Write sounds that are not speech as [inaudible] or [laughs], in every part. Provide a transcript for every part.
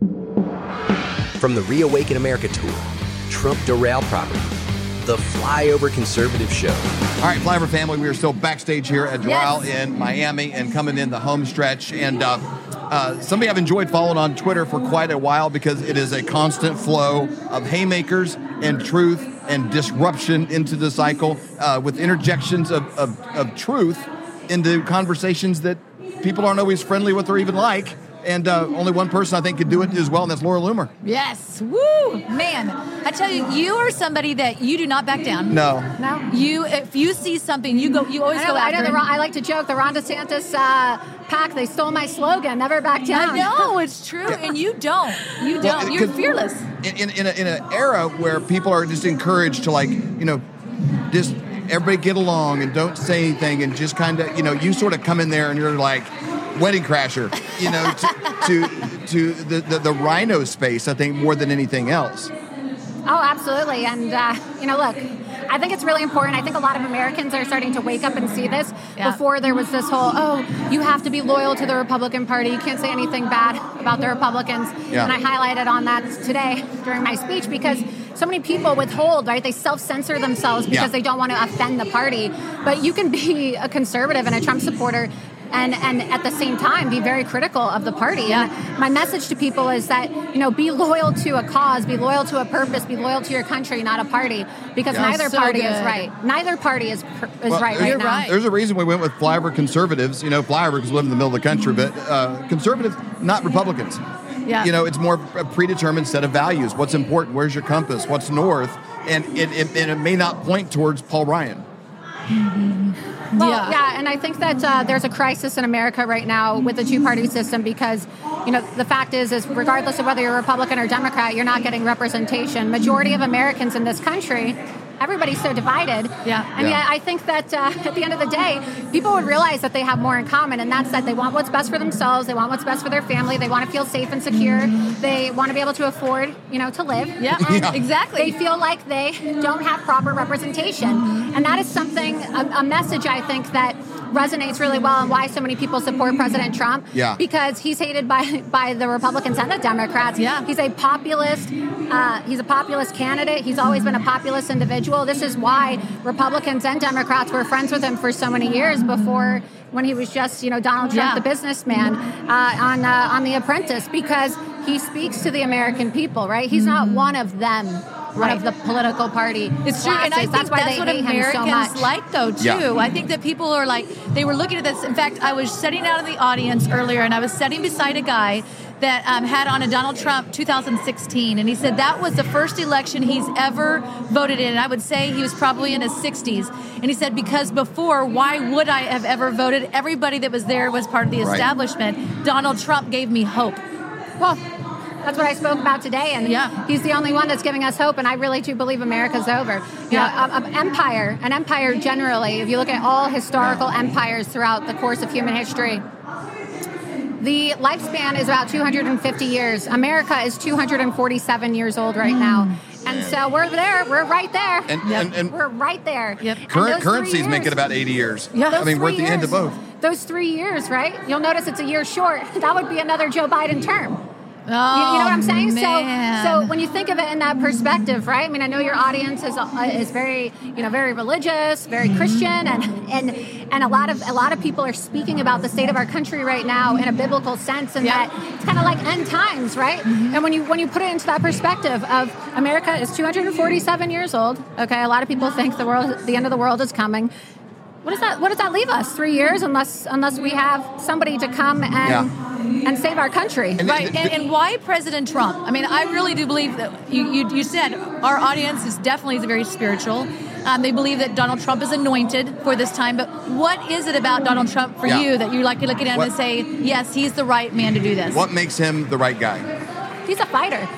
From the ReAwaken America Tour, Trump Doral Property, the Flyover Conservative Show. All right, Flyover family, we are still backstage here at Doral Yes. in Miami and coming in the home stretch. And uh, uh, somebody I've enjoyed following on Twitter for quite a while because it is a constant flow of haymakers and truth and disruption into the cycle uh, with interjections of, of, of truth into conversations that people aren't always friendly with or even like. And uh, only one person I think could do it as well, and that's Laura Loomer. Yes. Woo! Man, I tell you, you are somebody that you do not back down. No. No. You, if you see something, you go. You always I know, go I, after. know the, it. I like to joke the Ron DeSantis uh, pack. They stole my slogan, "Never back down." I know [laughs] it's true, and you don't. You don't. You're fearless. In, in, in, a, in an era where people are just encouraged to like, you know, just everybody get along and don't say anything and just kind of, you know, you sort of come in there and you're like wedding crasher, you know, to to, to the, the, the rhino space, I think, more than anything else. Oh, absolutely. And, uh, you know, look, I think it's really important. I think a lot of Americans are starting to wake up and see this. Yeah. Before there was this whole, oh, you have to be loyal to the Republican Party. You can't say anything bad about the Republicans. Yeah. And I highlighted on that today during my speech because so many people withhold, right? They self censor themselves because Yeah. they don't want to offend the party. But you can be a conservative and a Trump supporter. And, and at the same time, be very critical of the party. Yeah. And my message to people is that you know be loyal to a cause, be loyal to a purpose, be loyal to your country, not a party, because Yeah. neither So party is right. Neither party is is Well, right there's- right now. right. There's a reason we went with flyover conservatives, you know, flyover because we live in the middle of the country, but uh, conservatives, not Republicans. Yeah. You know, it's more a predetermined set of values. What's important? Where's your compass? What's north? And it, it, and it may not point towards Paul Ryan. [laughs] Well, Yeah. yeah. and I think that uh, there's a crisis in America right now with the two-party system because, you know, the fact is, is regardless of whether you're Republican or Democrat, you're not getting representation. Majority of Americans in this country, everybody's so divided. Yeah. And Yeah. yet, I think that uh, at the end of the day, people would realize that they have more in common, and that's that they want what's best for themselves, they want what's best for their family, they want to feel safe and secure, they want to be able to afford, you know, to live. Yeah, And exactly. They feel like they don't have proper representation. And that is something, a, a message I think that resonates really well and why so many people support President Trump. Yeah. Because he's hated by, by the Republicans and the Democrats. Yeah. He's a populist. Uh, he's a populist candidate. He's always been a populist individual. This is why Republicans and Democrats were friends with him for so many years before when he was just, you know, Donald Trump, Yeah. the businessman, uh, on uh, on The Apprentice, because he speaks to the American people, right? He's not one of them, one Mm-hmm. Right. of the political party. It's true, and I classes. think that's why that's they what hate him so Americans much. like, though, too. Yeah. I think that people are like they were looking at this. In fact, I was sitting out in the audience earlier, and I was sitting beside a guy that um, had on a Donald Trump 2016, and he said that was the first election he's ever voted in. And I would say he was probably in his 60s, and he said because before, why would I have ever voted? Everybody that was there was part of the Right. establishment. Donald Trump gave me hope. Well, that's what I spoke about today, and Yeah. he's the only one that's giving us hope. And I really do believe America's over. You Yeah. know, um, um, empire, an empire generally. If you look at all historical empires throughout the course of human history, the lifespan is about 250 years. America is 247 years old right now, and so we're there. We're right there. And, Yep. and, and we're right there. Yep. Current those three currencies make it about 80 years. Yeah. I mean, we're at three the end of both. Those three years, right? You'll notice it's a year short. [laughs] That would be another Joe Biden term. Oh, You, you know what I'm saying? Man. So, so when you think of it in that perspective, right? I mean, I know your audience is uh, is very, you know, very religious, very Christian, and and and a lot of a lot of people are speaking about the state of our country right now in a biblical sense, and Yeah. that it's kind of like end times, right? And when you when you put it into that perspective of America is 247 years old. Okay, a lot of people think the world, the end of the world is coming. What does that What does that leave us? Three years, unless unless we have somebody to come and and save our country. And- Right, and, and why President Trump? I mean, I really do believe that you, you, you said our audience is definitely very spiritual. Um, they believe that Donald Trump is anointed for this time. But what is it about Donald Trump for Yeah. you that you like to look at him What- and say, yes, he's the right man to do this? What makes him the right guy? He's a fighter.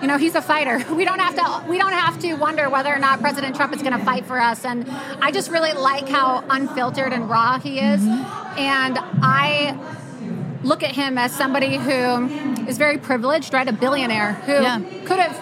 You know, he's a fighter. [laughs] We don't have to. We don't have to wonder whether or not President Trump is going to fight for us. And I just really like how unfiltered and raw he is. And I look at him as somebody who is very privileged, right? A billionaire who Yeah. could have.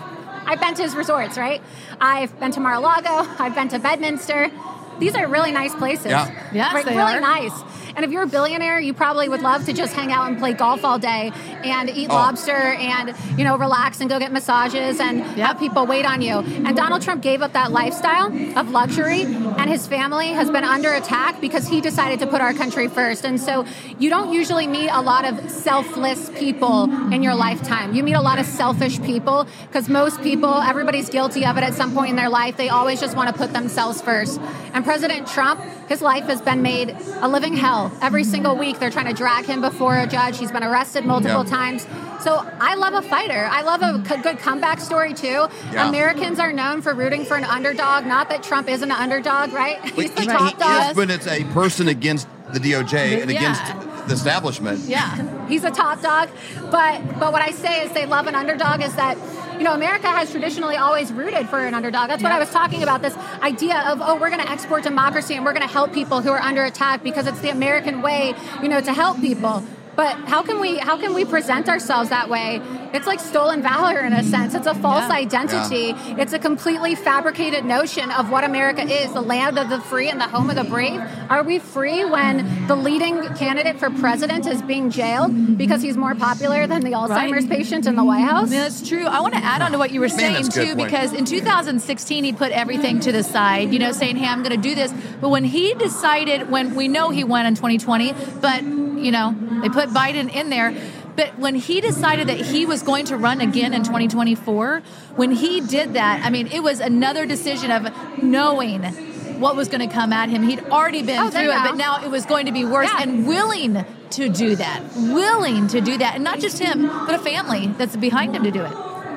I've been to his resorts, right? I've been to Mar-a-Lago. I've been to Bedminster. These are really nice places. Yeah. Yes, right? they really are. nice. And if you're a billionaire, you probably would love to just hang out and play golf all day and eat Oh. lobster and you know relax and go get massages and have people wait on you. And Donald Trump gave up that lifestyle of luxury, and his family has been under attack because he decided to put our country first. And so you don't usually meet a lot of selfless people in your lifetime. You meet a lot of selfish people because most people, everybody's guilty of it at some point in their life. They always just want to put themselves first. And President Trump, his life has been made a living hell. Every single week, they're trying to drag him before a judge. He's been arrested multiple Yeah. times. So I love a fighter. I love a c- good comeback story too. Yeah. Americans are known for rooting for an underdog. Not that Trump isn't an underdog, right? [laughs] He's the He- top he dog. is, but it's a person against the DOJ and Yeah. against the establishment. Yeah. He's a top dog. But but what I say is they love an underdog is that you know America has traditionally always rooted for an underdog. That's what Yeah. I was talking about. This idea of oh we're going to export democracy and we're going to help people who are under attack because it's the American way you know to help people. But how can we how can we present ourselves that way? It's like stolen valor in a sense. It's a false Yeah. identity. It's a completely fabricated notion of what America is, the land of the free and the home of the brave. Are we free when the leading candidate for president is being jailed because he's more popular than the Alzheimer's Right. patient in the White House? Yeah, that's true. I want to add on to what you were saying that's too, point. because in 2016 he put everything to the side, you know, saying, "Hey, I'm going to do this." But when he decided, when we know he won in 2020, but you know, they put Biden in there. But when he decided that he was going to run again in 2024, when he did that, I mean, it was another decision of knowing what was going to come at him. He'd already been Oh, through it, but now it was going to be worse Yeah. and willing to do that. Willing to do that. And not just him, but a family that's behind him to do it.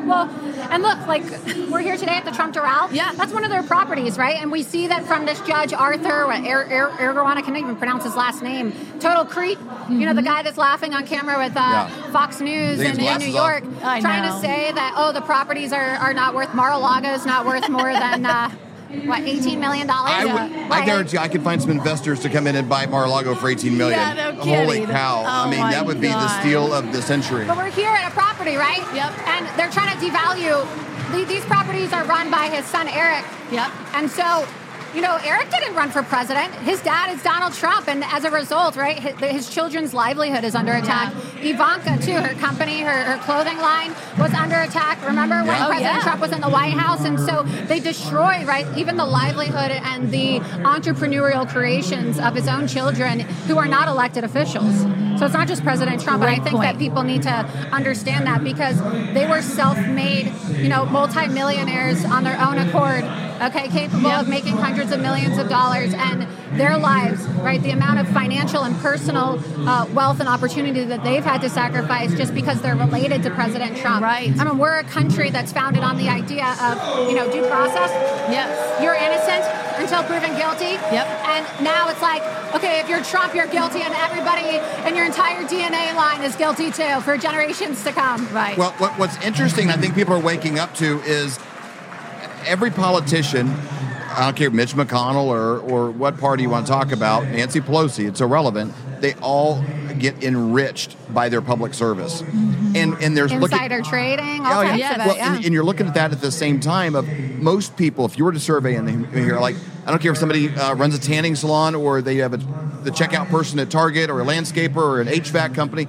Well, and look, like we're here today at the Trump Doral. Yeah. that's one of their properties, right? And we see that from this judge Arthur what, er, er, Erdogan. I can't even pronounce his last name. Total creep. You know the guy that's laughing on camera with uh, Yeah. Fox News in, in New York, trying to say that oh the properties are, are not worth Mar-a-Lago is not worth more than. Uh, [laughs] what, $18 million? I, would, I guarantee I could find some investors to come in and buy Mar-a-Lago for 18 million. Yeah, no Holy kidding. cow! I Oh mean, that would be the steal of the century. But we're here at a property, right? Yep. And they're trying to devalue. These properties are run by his son Eric. Yep. And so, you know, Eric didn't run for president. His dad is Donald Trump, and as a result, right, his, his children's livelihood is under attack. Ivanka too, her company, her, her clothing line was under attack. Remember when Oh, President yeah. Trump was in the White House, and so they destroy right even the livelihood and the entrepreneurial creations of his own children who are not elected officials. So it's not just President Trump, Great and I think point. that people need to understand that because they were self-made, you know, multimillionaires on their own accord. Okay, capable of making hundreds of millions of dollars, and their lives, right? The amount of financial and personal uh, wealth and opportunity that they've had to sacrifice just because they're related to President Trump. Right. I mean, we're a country that's founded on the idea of, you know, due process. Yes. You're innocent until proven guilty. Yep. And now it's like, okay, if you're Trump, you're guilty, and everybody in your entire DNA line is guilty too for generations to come. Right. Well, what, what's interesting, I think people are waking up to is every politician, I don't care Mitch McConnell or, or what party you want to talk about, Nancy Pelosi, it's irrelevant. They all get enriched by their public service. And and there's Insider trading, all Oh, yeah. of it. well, yeah. and, and you're looking at that at the same time of most people. If you were to survey and hear like, I don't care if somebody uh, runs a tanning salon or they have a, the checkout person at Target or a landscaper or an HVAC company.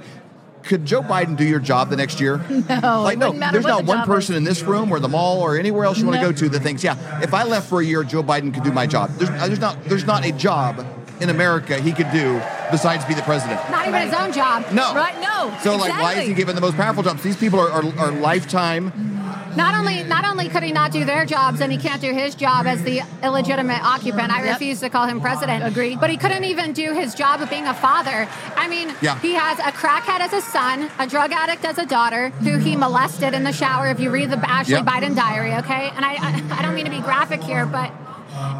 Could Joe Biden do your job the next year? [laughs] No, like no. There's not the one person is. in this room or the mall or anywhere else you want to go to that thinks, yeah, if I left for a year, Joe Biden could do my job. There's, uh, there's not. There's not a job in America he could do besides be the president. Not even his own job. No. Right? No. So like, why is exactly. he given the most powerful jobs? These people are, are, are lifetime. Not only not only could he not do their jobs, and he can't do his job as the illegitimate occupant. I Yep. refuse to call him president. Agreed. But he couldn't even do his job of being a father. I mean, Yeah. he has a crackhead as a son, a drug addict as a daughter, who he molested in the shower. If you read the Ashley Yep. Biden diary, okay. And I, I I don't mean to be graphic here, but.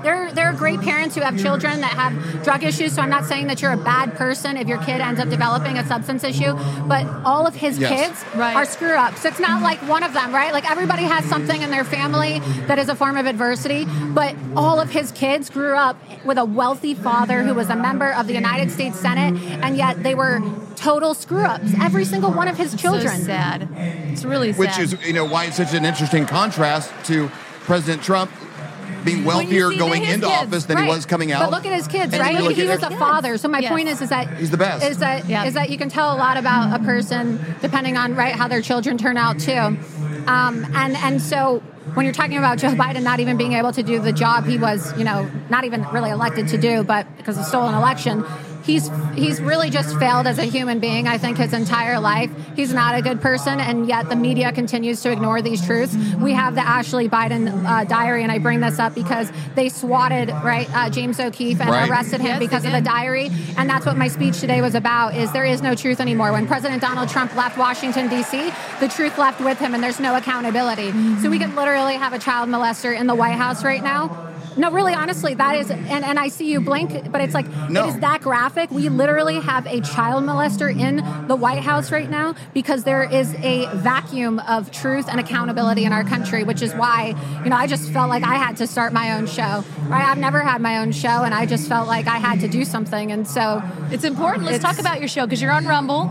There, there are great parents who have children that have drug issues, so I'm not saying that you're a bad person if your kid ends up developing a substance issue, but all of his Yes. kids Right. are screw ups. It's not like one of them, right? Like everybody has something in their family that is a form of adversity, but all of his kids grew up with a wealthy father who was a member of the United States Senate, and yet they were total screw ups. Every single one of his children. So sad. It's really sad. which is you know why it's such an interesting contrast to President Trump. Being wealthier going into kids. office than Right. he was coming out. But look at his kids, And right? He at was a father. So my Yes. point is, is that He's the best. Is that Yeah. is that you can tell a lot about a person depending on right how their children turn out too, um, and and so when you're talking about Joe Biden not even being able to do the job he was, you know, not even really elected to do, but because of stolen election. He's he's really just failed as a human being. I think his entire life. He's not a good person, and yet the media continues to ignore these truths. We have the Ashley Biden uh, diary, and I bring this up because they swatted right uh, James O'Keefe and Right. arrested him Yes, because of the diary and that's what my speech today was about is there is no truth anymore when president donald trump left washington d.c the truth left with him and there's no accountability so we could literally have a child molester in the white house right now no really honestly that is and, and i see you blink but it's like No. it is that graphic we literally have a child molester in the white house right now because there is a vacuum of truth and accountability in our country which is why you know i just felt like i had to start my own show right i've never had my own show and i just felt like i had to do something and so It's important. Let's It's- talk about your show because you're on Rumble,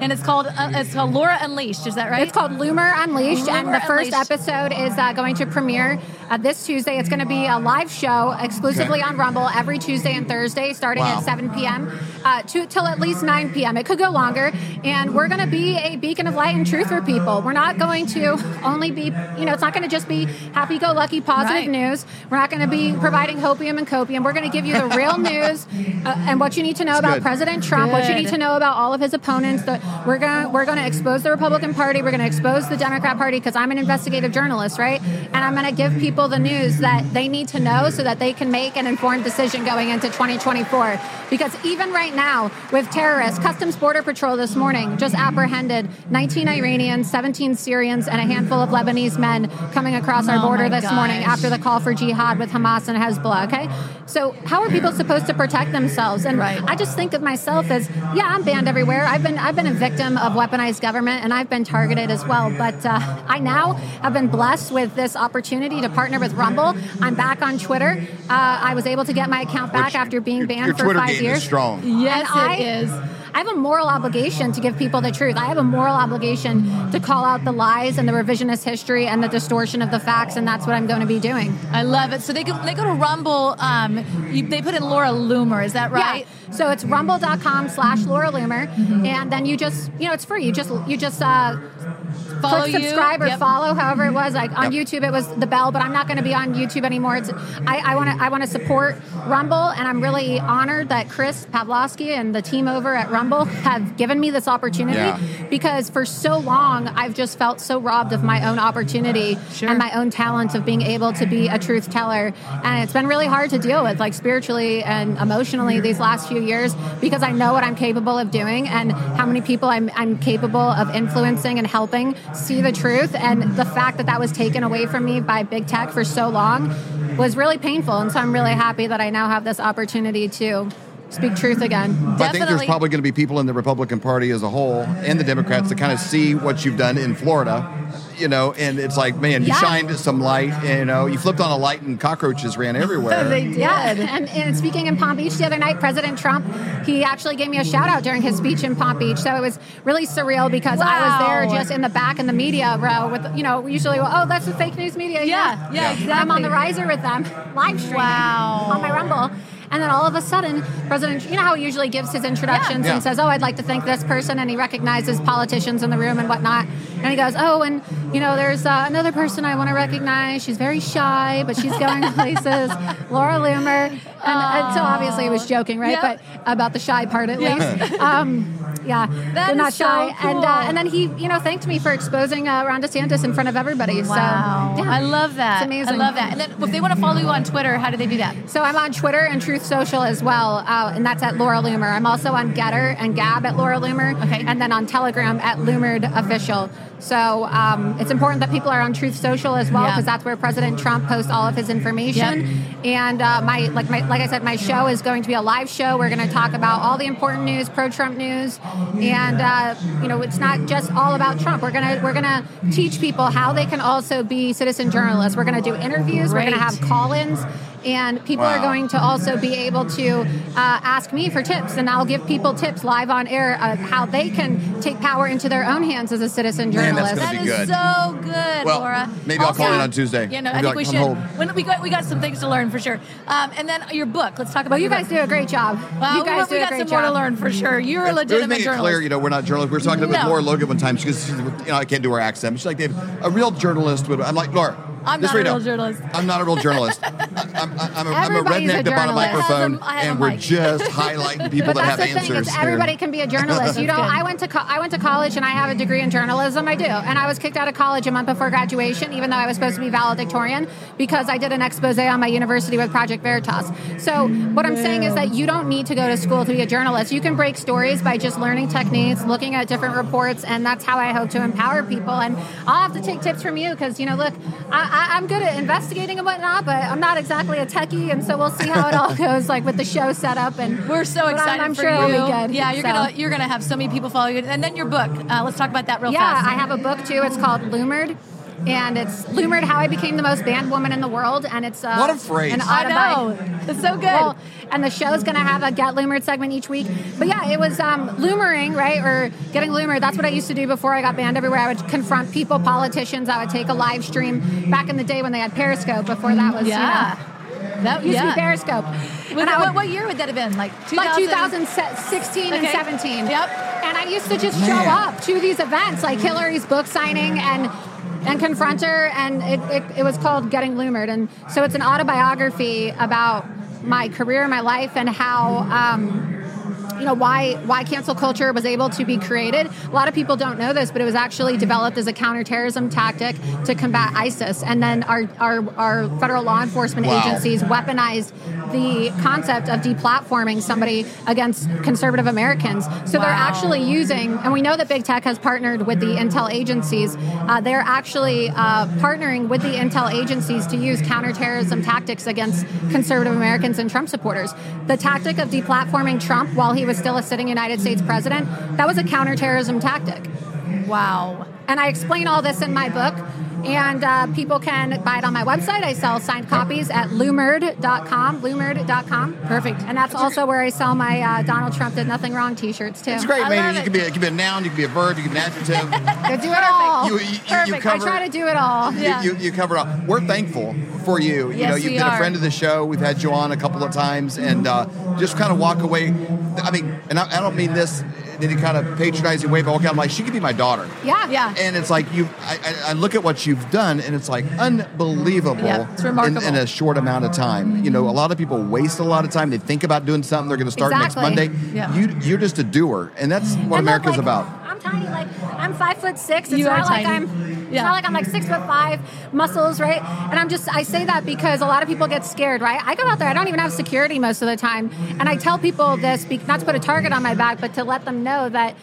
and it's called uh, it's called Laura Unleashed. Is that right? It's called Loomer Unleashed, and the first Unleashed. episode is uh, going to premiere uh, this Tuesday. It's going to be a live show exclusively Okay. on Rumble every Tuesday and Thursday, starting Wow. at 7 p.m. Uh, to till at least 9 p.m. It could go longer, and we're going to be a beacon of light and truth for people. We're not going to only be, you know, it's not going to just be happy-go-lucky positive Right. news. We're not going to be providing hopium and copium. We're going to give you the real [laughs] news uh, and what you need to know about good. President Trump, what you need to know about all of his opponents. The, we're gonna we're gonna expose the Republican Party. We're gonna expose the Democrat Party because I'm an investigative journalist, right? And I'm gonna give people the news that they need to know so that they can make an informed decision going into 2024. Because even right now, with terrorists, Customs Border Patrol this morning just apprehended 19 Iranians, 17 Syrians, and a handful of Lebanese men coming across our Oh border my this morning after the call for jihad with Hamas and Hezbollah. Okay, so how are people supposed to protect themselves? And Right. I just think of myself as, yeah, I'm banned everywhere. I've been I've been victim of weaponized government, and I've been targeted as well. But uh, I now have been blessed with this opportunity to partner with Rumble. I'm back on Twitter. Uh, I was able to get my account back Which- after being your- banned your for Twitter five game is years. strong. Yes, And I- it is. I have a moral obligation to give people the truth. I have a moral obligation to call out the lies and the revisionist history and the distortion of the facts, and that's what I'm going to be doing. I love it. So they go, they go to Rumble. Um, you, they put in Laura Loomer. Is that right? Yeah. So it's rumble.com slash Laura Loomer. And then you just, you know, it's free. You just, you just, uh, Follow click you. subscribe or Yep. follow, however it was. Like on Yep. YouTube, it was the bell, but I'm not going to be on YouTube anymore. It's I want to I want to support Rumble, and I'm really honored that Chris Pavlovski and the team over at Rumble have given me this opportunity Yeah. because for so long I've just felt so robbed of my own opportunity Sure. and my own talent of being able to be a truth teller, and it's been really hard to deal with, like spiritually and emotionally, these last few years because I know what I'm capable of doing and how many people I'm, I'm capable of influencing and helping see the truth. And the fact that that was taken away from me by big tech for so long was really painful. And so I'm really happy that I now have this opportunity to speak truth again. But I think there's probably going to be people in the Republican Party as a whole and the Democrats that kind of see what you've done in Florida, you know, and it's like, man, you Yeah. shined some light, and, you know, you flipped on a light and cockroaches ran [laughs] everywhere. They did. Yeah, and, and speaking in Palm Beach the other night, President Trump, he actually gave me a shout out during his speech in Palm Beach. So it was really surreal because I was there just in the back in the media row with, you know, usually, oh, that's the fake news media. Yeah, yeah, Yeah. exactly. I'm on the riser with them, live streaming Wow. on my Rumble. And then all of a sudden, President, you know how he usually gives his introductions Yeah. and says, "Oh, I'd like to thank this person," and he recognizes politicians in the room and whatnot. And he goes, "Oh, and you know, there's uh, another person I want to recognize. She's very shy, but she's going places. [laughs] Laura Loomer." And, and so obviously he was joking, right? Yep. But about the shy part at Yeah. least. [laughs] Um, yeah, That they're not so shy. And uh, and then he, you know, thanked me for exposing uh, Ron DeSantis in front of everybody. Wow. So yeah. I love that. It's amazing. I love that. And then if they want to follow you on Twitter, how do they do that? So I'm on Twitter and Truth Social as well, uh, and that's at Laura Loomer. I'm also on GETTR and Gab at Laura Loomer, Okay. and then on Telegram at Loomered Official. So um, it's important that people are on Truth Social as well Yeah. because that's where President Trump posts all of his information. And uh, my like my like I said, my show is going to be a live show. We're going to talk about all the important news, pro-Trump news, and uh, you know it's not just all about Trump. We're gonna we're gonna teach people how they can also be citizen journalists. We're going to do interviews. We're going to have call-ins and people are going to also be able to uh, ask me for tips, and I'll give people tips live on air of how they can take power into their own hands as a citizen Man, that's journalist. That be is good. so good, Well, Laura. maybe I'll call in on Tuesday. Yeah, no, Maybe I think I'll we should. When we got we got some things to learn for sure. Um, and then your book. Let's talk about Well, you guys book. do a great job. Well, you guys we, do we a got great some job. more to learn for sure. You're a It was legitimate making it journalist. clear, you know, we're not journalists. We were talking with No. Laura Logan one time. She goes, you know, I can't do her accent. She's like, Dave, a real journalist would. I'm like, Laura. I'm just not a real know, journalist. I'm not a real journalist. [laughs] I- I'm, I'm, a, I'm a redneck a that bought a microphone, I have a- I have a and we're mic. just highlighting [laughs] people But that have that's the answers. thing; is everybody can be a journalist. [laughs] you know, I went to co- I went to college and I have a degree in journalism. I do, and I was kicked out of college a month before graduation, even though I was supposed to be valedictorian because I did an expose on my university with Project Veritas. So what I'm saying is that you don't need to go to school to be a journalist. You can break stories by just learning techniques, looking at different reports, and that's how I hope to empower people. And I'll have to take tips from you because you know, look, I, I, I'm good at investigating and whatnot, but I'm not exactly a techie, and so we'll see how it all [laughs] goes, like with the show set up. and. We're so I'm- excited I'm for sure you. it'll be good, Yeah, you're so. gonna you're gonna have so many people follow you. And then your book. Uh, let's talk about that real Yeah, fast. Yeah, I have a book too. It's called Loomered. And it's Loomered How I Became the Most Banned Woman in the World. And it's uh, What a phrase. An I know. It's so good. Well, and the show's going to have a Get Loomered segment each week. But yeah, it was um, loomering, right? Or getting loomered. That's what I used to do before I got banned everywhere. I would confront people, politicians. I would take a live stream back in the day when they had Periscope. Before that was, yeah. That you know, used yeah. to be Periscope. What, And what, would- what year would that have been? Like 2000? like 2016 and 17. Yep. And I used to just show up to these events, like Hillary's book signing and and confront her, and it, it, it was called Getting Loomered. And so it's an autobiography about my career, my life, and how. Um, you know why why cancel culture was able to be created. A lot of people don't know this, but it was actually developed as a counterterrorism tactic to combat ISIS, and then our our, our federal law enforcement Wow. agencies weaponized the concept of deplatforming somebody against conservative Americans. So they're actually using, and we know that big tech has partnered with the intel agencies. Uh, they're actually uh, partnering with the intel agencies to use counterterrorism tactics against conservative Americans and Trump supporters. The tactic of deplatforming Trump while he was still a sitting United States president, that was a counterterrorism tactic. Wow. And I explain all this in my book. And uh, people can buy it on my website. I sell signed copies at loomered.com, loomered.com. Perfect. And that's also where I sell my uh, Donald Trump did nothing wrong t-shirts too. It's great, I man. love You can be a, you can be a noun, you can be a verb, you can be an adjective. [laughs] I do it all. You- you- you Perfect. cover- I try to do it all. Yeah. You, you, you cover it all. We're thankful for you. You Yes, know, you've we been a friend of the show. We've had you on a couple of times, and uh, just kind of walk away. I mean, and I, I don't mean this in any kind of patronizing way, but okay, I'm like, she could be my daughter. Yeah. Yeah. And it's like you, I, I- I look at what you've done, and it's like unbelievable. Yeah, it's in, remarkable. in a short amount of time. You know, a lot of people waste a lot of time. They think about doing something. They're going to start Exactly. next Monday. Yeah. You, you're just a doer, and that's what And look, America's like, about. I'm tiny, like I'm five foot six. It's You are not like tiny. I'm. It's not like I'm like six foot five, muscles, right? And I'm just. I say that because a lot of people get scared, right? I go out there. I don't even have security most of the time, and I tell people this, not to put a target on my back, but to let them know that.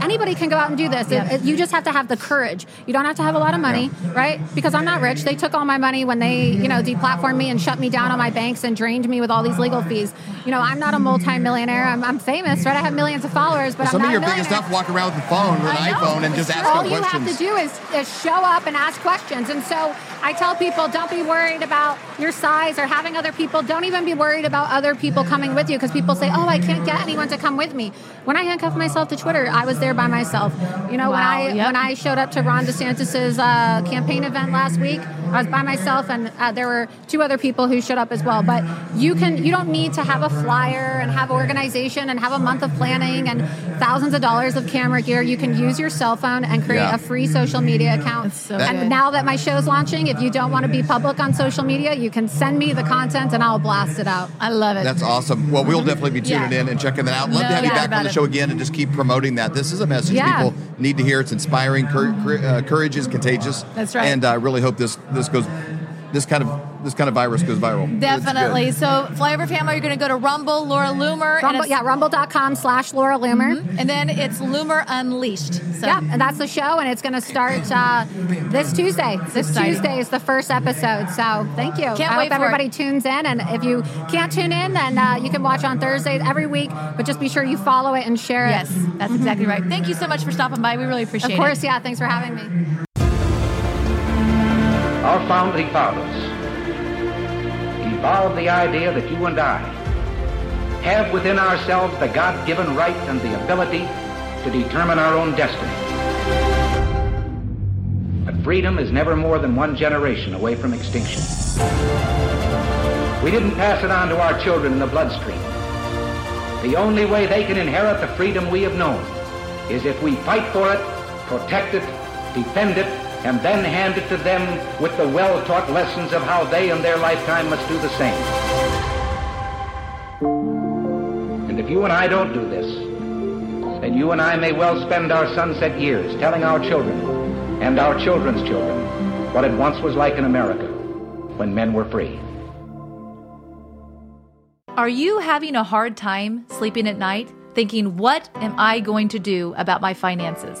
Anybody can go out and do this. Yeah. It- it- you just have to have the courage. You don't have to have a lot of money, right? Because I'm not rich. They took all my money when they, you know, deplatformed me and shut me down on my banks and drained me with all these legal fees. You know, I'm not a multimillionaire. I'm, I'm famous, right? I have millions of followers, but Some I'm of your biggest stuff walk around with a phone, with an iPhone, and just ask All them you have to do is, is show up and ask questions. And so I tell people, don't be worried about your size or having other people. Don't even be worried about other people coming with you because people say, oh, I can't get anyone to come with me. When I handcuffed myself to Twitter, I was there by myself. You know, when I yep. when I showed up to Ron DeSantis's uh, campaign event last week, I was by myself, and uh, there were two other people who showed up as well. But you can you don't need to have a flyer and have organization and have a month of planning and thousands of dollars of camera gear. You can use your cell phone and create Yeah. a free social media account. So and good. now that my show's launching, if you don't want to be public on social media, you can send me the content and I'll blast it out. I love it. That's awesome. Well, we'll definitely be tuning Yeah. in and checking that out. Love No to have you back on the it. show again and just keep promoting that. This is a message Yeah. people need to hear. It's inspiring. Cour- cour- uh, courage is contagious. That's right. And I really hope this this goes this kind of this kind of virus goes viral. Definitely. So, Flyover Family, you're going to go to Rumble, Laura Loomer. Rumble, it's- yeah, rumble.com slash Laura Loomer. And then it's Loomer Unleashed. So, Yeah, and that's the show, and it's going to start uh, this Tuesday. This exciting. Tuesday is the first episode, so thank you. Can't I wait hope everybody it. tunes in, and if you can't tune in, then uh, you can watch on Thursdays every week, but just be sure you follow it and share yes, it. Yes, that's exactly right. Thank you so much for stopping by. We really appreciate it. Of course, it. yeah, thanks for having me. Our founding fathers, evolved the idea that you and I have within ourselves the God given right and the ability to determine our own destiny. But freedom is never more than one generation away from extinction. We didn't pass it on to our children in the bloodstream. The only way they can inherit the freedom we have known is if we fight for it, protect it, defend it, and then hand it to them with the well-taught lessons of how they in their lifetime must do the same. And if you and I don't do this, then you and I may well spend our sunset years telling our children and our children's children what it once was like in America when men were free. Are you having a hard time sleeping at night, thinking, what am I going to do about my finances?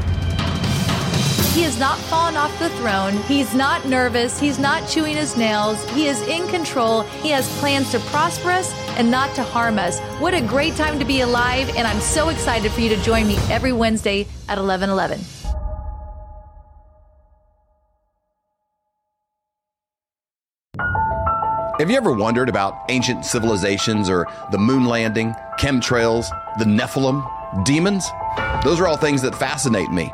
He has not fallen off the throne. He's not nervous. He's not chewing his nails. He is in control. He has plans to prosper us and not to harm us. What a great time to be alive, and I'm so excited for you to join me every Wednesday at 11:11. Have you ever wondered about ancient civilizations or the moon landing, chemtrails, the Nephilim, demons? Those are all things that fascinate me.